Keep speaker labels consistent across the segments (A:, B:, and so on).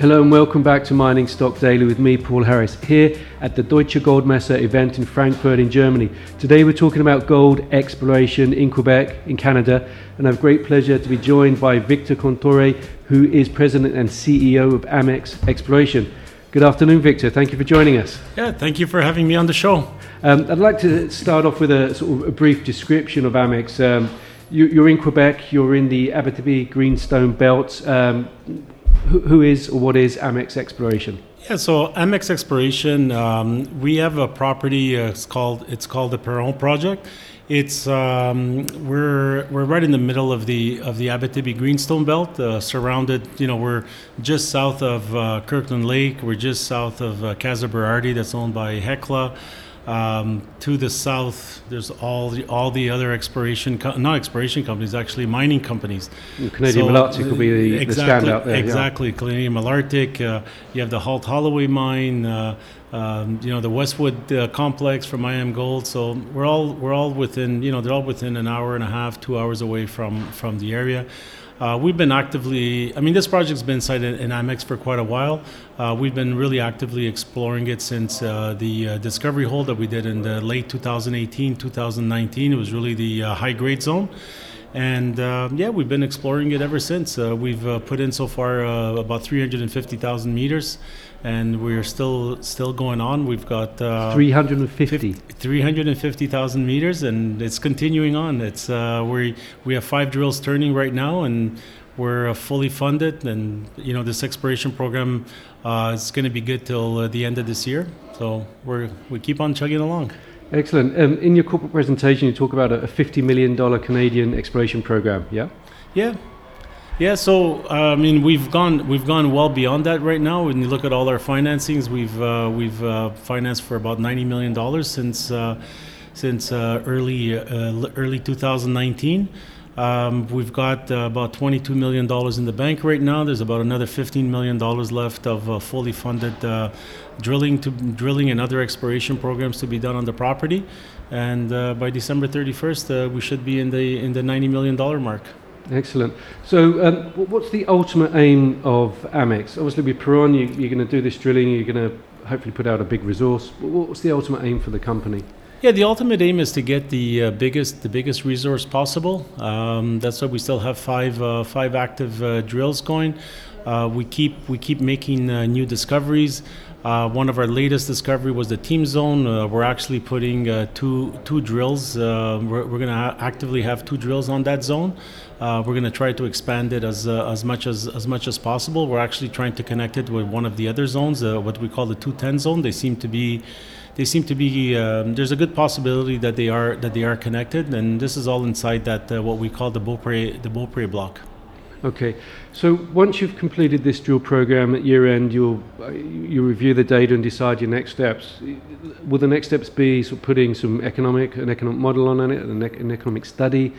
A: Hello and welcome back to Mining Stock Daily with me, Paul Harris, here at the Deutsche Goldmesse event in Frankfurt in Germany. Today we're talking about gold exploration in Quebec, in Canada, and I have great pleasure to be joined by Victor Cantore, who is President and CEO of Amex Exploration. Good afternoon, Victor. Thank you for joining us.
B: Yeah, thank you for having me on the show.
A: Um, I'd like to start off with a sort of a brief description of Amex. Um, you, are in Quebec, you're in the Abitibi Greenstone Belt. Um, who, is or what is Amex Exploration?
B: Yeah, so Amex Exploration, um, we have a property. Uh, it's called it's called the Perron Project. It's um, we're we're right in the middle of the of the Abitibi Greenstone Belt, uh, surrounded. You know, we're just south of uh, Kirkland Lake. We're just south of uh, Casa Berardi, that's owned by Hecla. Um, to the south, there's all the all the other exploration, co- not exploration companies, actually mining companies.
A: Canadian so, Malartic will be the,
B: exactly,
A: the standout there.
B: Exactly, yeah. Canadian Malartic. Uh, you have the Holt Holloway mine. Uh, um, you know the Westwood uh, complex from IAMGOLD. So we're all we're all within you know they're all within an hour and a half, two hours away from from the area. Uh, we've been actively, I mean, this project's been cited in Amex for quite a while. Uh, we've been really actively exploring it since uh, the uh, discovery hole that we did in the late 2018, 2019. It was really the uh, high grade zone. And uh, yeah, we've been exploring it ever since. we've put in so far about 350,000 meters and we're still still going on. We've got
A: uh, 350
B: 350,000 meters, and it's continuing on. It's uh, we we have five drills turning right now, and we're uh, fully funded. And you know this exploration program uh, is going to be good till uh, the end of this year. So we're we keep on chugging along.
A: Excellent. Um, in your corporate presentation, you talk about a, a $50 million Canadian exploration program. Yeah.
B: Yeah, yeah, so uh, I mean, we've gone we've gone well beyond that right now. When you look at all our financings, we've uh, we've uh, financed for about ninety million dollars since uh, since uh, early uh, early 2019. Um, we've got about $22 million in the bank right now. There's about another $15 million left of fully funded drilling to drilling and other exploration programs to be done on the property. And by December 31st, we should be in the in the $90 million mark.
A: Excellent. So, um, what's the ultimate aim of Amex? Obviously, with Perron, you, are going to do this drilling. You're going to hopefully put out a big resource. What's the ultimate aim for the company?
B: Yeah, the ultimate aim is to get the uh, biggest the biggest resource possible. Um, that's why we still have five uh, five active uh, drills going. Uh, we keep we keep making uh, new discoveries. Uh, one of our latest discovery was the team zone. Uh, we're actually putting uh, two two drills. Uh, we're, we're going to ha- actively have two drills on that zone. Uh, we're going to try to expand it as uh, as much as as much as possible. We're actually trying to connect it with one of the other zones, what we call the 210 zone. They seem to be they seem to be um, there's a good possibility that they are that they are connected, and this is all inside that what we call the Beaupré the Beaupré block.
A: Okay, so once you've completed this drill program at year end, you'll uh, you review the data and decide your next steps. Will the next steps be sort of putting some economic an economic model on it, an, an economic study,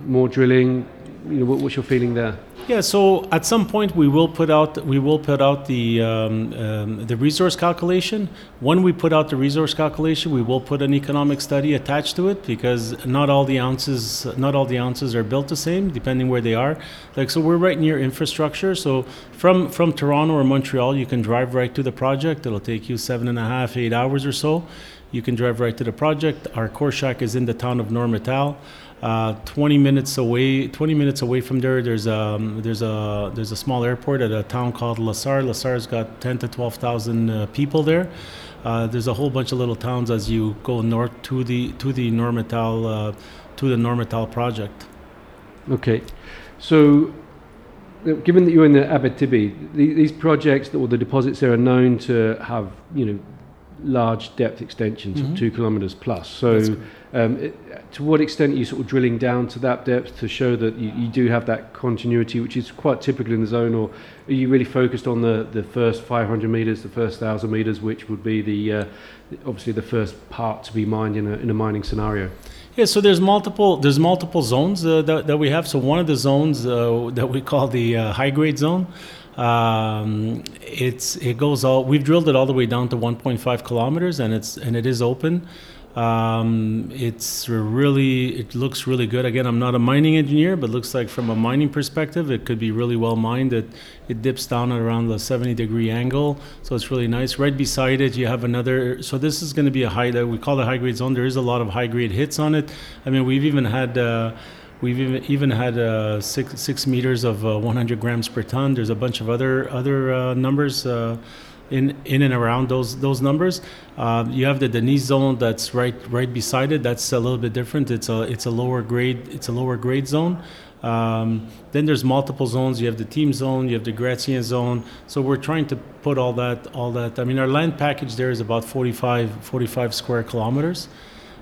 A: more drilling? You know, what, what's your feeling there?
B: Yeah, so at some point we will put out we will put out the um, um, the resource calculation. When we put out the resource calculation, we will put an economic study attached to it because not all the ounces not all the ounces are built the same depending where they are. Like so, we're right near infrastructure. So from from Toronto or Montreal, you can drive right to the project. It'll take you seven and a half eight hours or so. You can drive right to the project. Our core shack is in the town of Normetal. Uh, 20 minutes away 20 minutes away from there there's a um, there's a there's a small airport at a town called La Sarre Lasar's got 10 to 12,000 uh, people there. Uh, there's a whole bunch of little towns as you go north to the to the Normetal uh, to the Normetal project.
A: Okay, so given that you're in the Abitibi, the, these projects or the deposits there are known to have you know large depth extensions mm-hmm. of two kilometres plus. So, um, it, to what extent are you sort of drilling down to that depth to show that you, you, do have that continuity, which is quite typical in the zone, or are you really focused on the, the first 500 metres, the first 1,000 metres, which would be the uh, obviously the first part to be mined in a, in a mining scenario?
B: Yeah, so there's multiple there's multiple zones uh, that, that we have. So one of the zones uh, that we call the uh, high grade zone. Um, it's it goes all. We've drilled it all the way down to 1.5 kilometers, and it's and it is open. Um, it's really, it looks really good. Again, I'm not a mining engineer, but looks like from a mining perspective, it could be really well mined. It, it dips down at around the 70 degree angle, so it's really nice. Right beside it, you have another. So this is going to be a high that we call the high grade zone. There is a lot of high grade hits on it. I mean, we've even had. Uh, We've even, even had uh, six, six meters of uh, 100 grams per ton. There's a bunch of other other uh, numbers uh, in in and around those those numbers. Uh, you have the Denise zone that's right right beside it. That's a little bit different. It's a it's a lower grade it's a lower grade zone. Um, then there's multiple zones. You have the team zone, you have the Gratien zone. So we're trying to put all that all that. I mean, our land package there is about 45 45 square kilometers.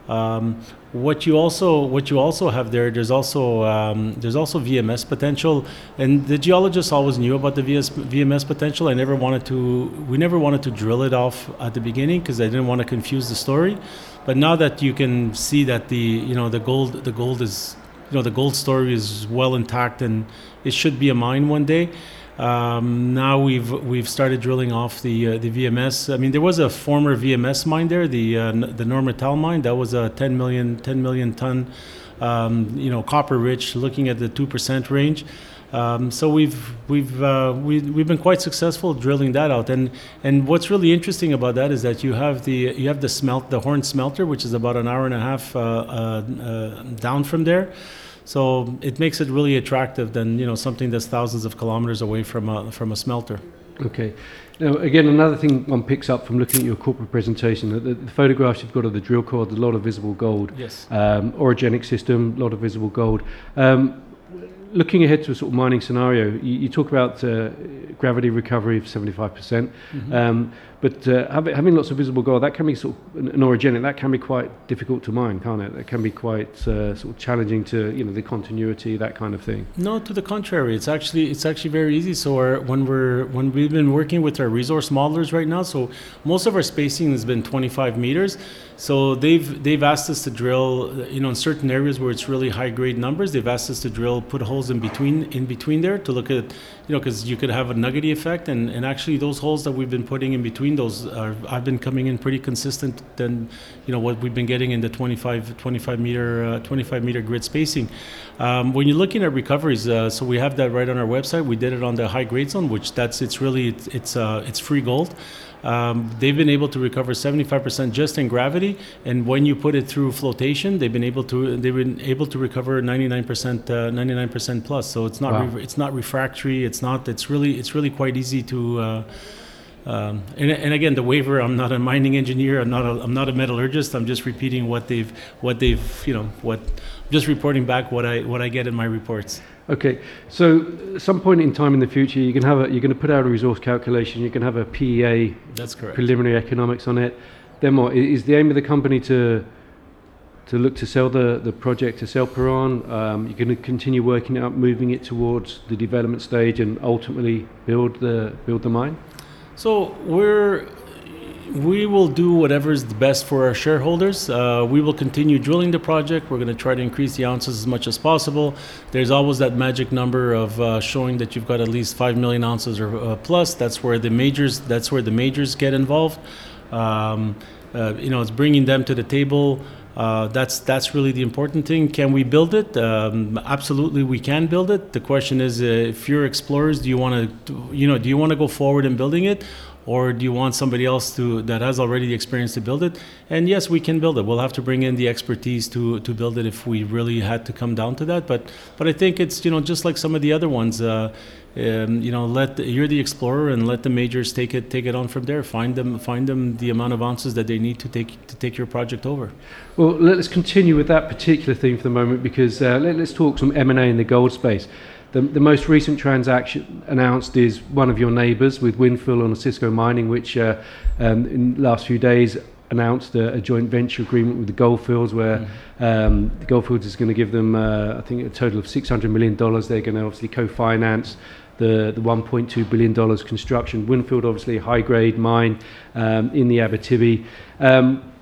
B: Um, what you also what you also have there there's also um, there's also VMS potential. And the geologists always knew about the VS, VMS potential. I never wanted to we never wanted to drill it off at the beginning because I didn't want to confuse the story. But now that you can see that the you know the gold the gold is you know the gold story is well intact and it should be a mine one day um, now we've we've started drilling off the uh, the VMS. I mean, there was a former VMS mine there, the uh, the Normetal mine. That was a 10 million 10 million ton, um, you know, copper rich, looking at the two percent range. Um, so we've we've uh, we, we've been quite successful drilling that out. And and what's really interesting about that is that you have the you have the smelt the Horne smelter, which is about an hour and a half uh, uh, uh down from there. So it makes it really attractive than you know something that's thousands of kilometers away from a, from a smelter.
A: Okay. Now, again, another thing one picks up from looking at your corporate presentation, the, the, the photographs you've got of the drill core, a lot of visible gold.
B: Yes.
A: Um, orogenic system, a lot of visible gold. Um, looking ahead to a sort of mining scenario, you, you talk about uh, gravity recovery of 75%. percent mm hmm um, but uh, having lots of visible gold, that can be sort of an orogenic, that can be quite difficult to mine, can't it? That can be quite uh, sort of challenging to, you know, the continuity, that kind of thing.
B: No, to the contrary, it's actually it's actually very easy. So our, when we're when we've been working with our resource modelers right now, so most of our spacing has been 25 meters. So they've they've asked us to drill, you know, in certain areas where it's really high grade numbers. They've asked us to drill, put holes in between in between there to look at, you know, because you could have a nuggety effect, and and actually those holes that we've been putting in between those are, I've been coming in pretty consistent than you know what we've been getting in the 25 25 meter uh, 25 meter grid spacing. Um, when you're looking at recoveries, uh, so we have that right on our website. We did it on the high grade zone, which that's it's really it's it's, uh, it's free gold. Um, they've been able to recover 75% just in gravity, and when you put it through flotation, they've been able to they've been able to recover 99% 99% uh, plus. So it's not wow. re- it's not refractory. It's not. It's really it's really quite easy to. Uh, um, and, and, again, the waiver. I'm not a mining engineer. I'm not. A, I'm not a metallurgist. I'm just repeating what they've. What they've. You know. What. Just reporting back what I. What I get in my reports.
A: Okay. So, some point in time in the future, you can have a. You're going to put out a resource calculation. You can have a PEA.
B: That's correct.
A: Preliminary economics on it. Then what is the aim of the company to? To look to sell the, the project to sell Perron, um, you're going to continue working it up, moving it towards the development stage, and ultimately build the build the mine.
B: So we're we will do whatever is the best for our shareholders. Uh, we will continue drilling the project. We're going to try to increase the ounces as much as possible. There's always that magic number of uh, showing that you've got at least five million ounces or uh, plus. That's where the majors. That's where the majors get involved. Um, uh, you know, it's bringing them to the table. Uh, that's that's really the important thing. Can we build it? Um, absolutely, we can build it. The question is, uh, if you're explorers, do you want to, you know, do you want to go forward in building it, or do you want somebody else to that has already the experience to build it? And yes, we can build it. We'll have to bring in the expertise to to build it if we really had to come down to that. But but I think it's you know just like some of the other ones. Uh, um, you know, let the, you're the explorer and let the majors take it take it on from there. Find them find them the amount of ounces that they need to take to take your project over.
A: Well, let's continue with that particular theme for the moment because uh, let, us talk some M and A in the gold space. The, the, most recent transaction announced is one of your neighbours with Windfall on Cisco Mining, which uh, um, in the last few days announced a, a, joint venture agreement with the Gold Fields, where mm-hmm. um, the Gold Fields is going to give them, uh, I think, a total of $600 million. They're going to obviously co-finance the, the $1.2 billion construction. Windfall, obviously, a high grade mine um, in the Abitibi. Um,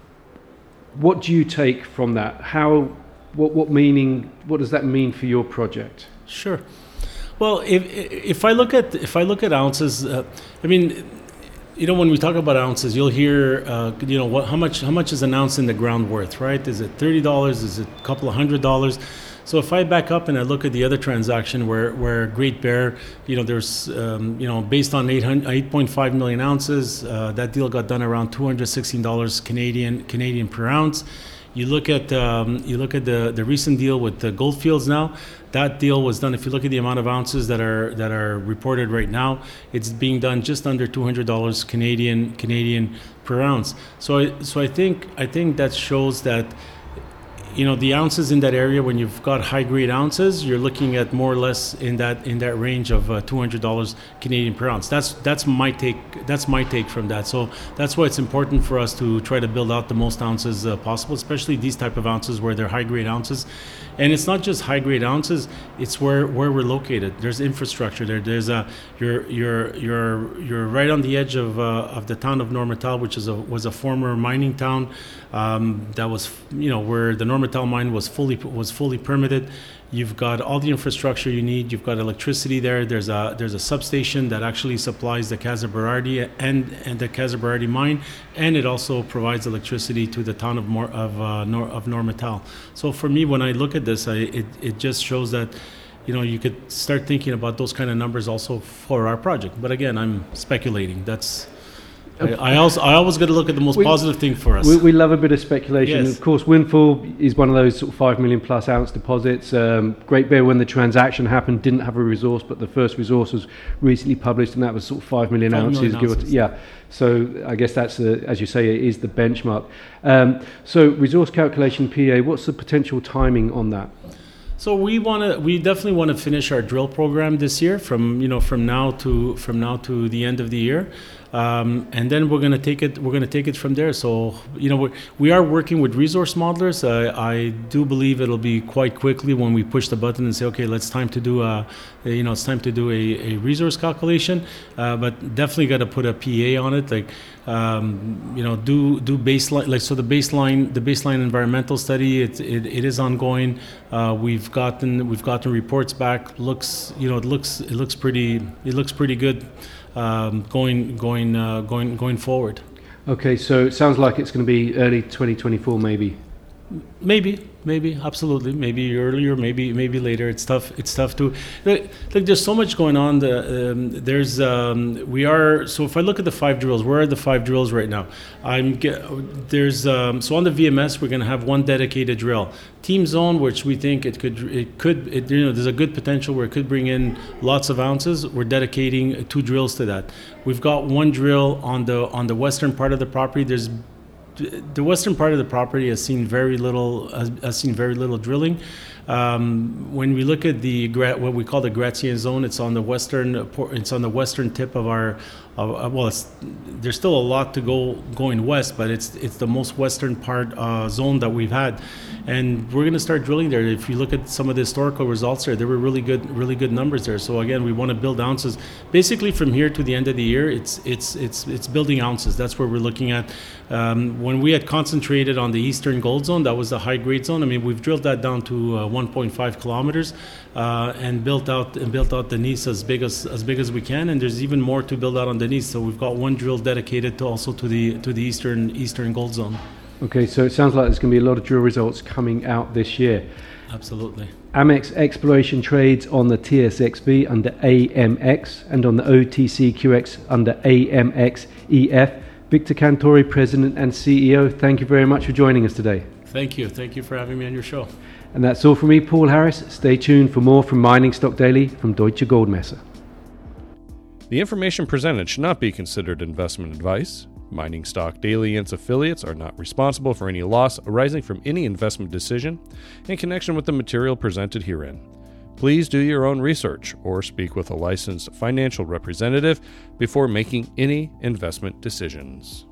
A: what do you take from that? How, what, what meaning, what does that mean for your project?
B: Sure. Well, if, if I look at if I look at ounces, uh, I mean, you know, when we talk about ounces, you'll hear, uh, you know, what, how much how much is an ounce in the ground worth, right? Is it thirty dollars? Is it a couple of hundred dollars? So if I back up and I look at the other transaction where, where Great Bear, you know, there's, um, you know, based on 8.5 million ounces, uh, that deal got done around $216 Canadian Canadian per ounce. You look at um, you look at the, the recent deal with the Gold Fields now. That deal was done. If you look at the amount of ounces that are that are reported right now, it's being done just under two hundred dollars Canadian Canadian per ounce. So I, so I think I think that shows that you know the ounces in that area when you've got high grade ounces you're looking at more or less in that in that range of uh, $200 Canadian per ounce. That's that's my take that's my take from that. So that's why it's important for us to try to build out the most ounces uh, possible especially these type of ounces where they're high grade ounces. And it's not just high grade ounces it's where where we're located. There's infrastructure there. There's a you're you're you're you're right on the edge of uh, of the town of Normetal which is a was a former mining town um, that was you know where the Normetal mine was fully was fully permitted You've got all the infrastructure you need. You've got electricity there. There's a there's a substation that actually supplies the Casa Berardi and and the Casa Berardi mine, and it also provides electricity to the town of Mor- of uh, Nor- of Normetal. So for me, when I look at this, I, it it just shows that you know you could start thinking about those kind of numbers also for our project. But again, I'm speculating. That's I, I also I always got to look at the most
A: We-
B: positive thing for us.
A: We, we love a bit of speculation.
B: Yes.
A: Of course, Windfall is one of those sort of five million plus ounce deposits. Um, Great Bear, when the transaction happened, didn't have a resource, but the first resource was recently published, and that was sort of five million
B: Five
A: ounces.
B: million ounces.
A: yeah. So I guess that's, the, as you say, it is the benchmark. Um, so resource calculation PA, what's the potential timing on that?
B: So we want to, we definitely want to finish our drill program this year, from you know from now to from now to the end of the year, um, and then we're going to take it. We're to take it from there. So you know we're, we are working with resource modelers. Uh, I do believe it'll be quite quickly when we push the button and say, okay, let's time to do a, you know, it's time to do a, a resource calculation. Uh, but definitely got to put a PA on it, like um, you know, do do baseline like so the baseline the baseline environmental study it, it, it is ongoing. Uh, we've gotten we've gotten reports back. Looks you know it looks it looks pretty it looks pretty good um, going going uh, going going forward.
A: Okay, so it sounds like it's going to be early 2024, maybe.
B: Maybe, maybe, absolutely. Maybe earlier, maybe, maybe later. It's tough. It's tough to look. look there's so much going on. The, um, there's um, we are. So if I look at the five drills, where are the five drills right now? I'm there's um, so on the VMS we're going to have one dedicated drill. Team Zone, which we think it could it could it, you know there's a good potential where it could bring in lots of ounces. We're dedicating two drills to that. We've got one drill on the on the western part of the property. There's the western part of the property has seen very little has, has seen very little drilling. Um, when we look at the what we call the Gratien zone, it's on the western it's on the western tip of our uh, well, there's still a lot to go going west, but it's it's the most western part uh, zone that we've had, and we're going to start drilling there. If you look at some of the historical results there, there were really good really good numbers there. So again, we want to build ounces. Basically, from here to the end of the year, it's it's it's it's building ounces. That's where we're looking at. Um, when we had concentrated on the eastern gold zone, that was the high grade zone. I mean, we've drilled that down to uh, 1.5 kilometers uh, and built out and built out the Nice as big as as big as we can. And there's even more to build out on the Nice. So we've got one drill dedicated to also to the to the eastern eastern gold zone.
A: Okay, so it sounds like there's going to be a lot of drill results coming out this year.
B: Absolutely.
A: Amex Exploration trades on the TSXV under AMX and on the OTCQX under AMXEF. Victor Cantore, President and CEO, thank you very much for joining us today.
B: Thank you. Thank you for having me on your show.
A: And that's all from me, Paul Harris. Stay tuned for more from Mining Stock Daily from Deutsche Goldmesse.
C: The information presented should not be considered investment advice. Mining Stock Daily and its affiliates are not responsible for any loss arising from any investment decision in connection with the material presented herein. Please do your own research or speak with a licensed financial representative before making any investment decisions.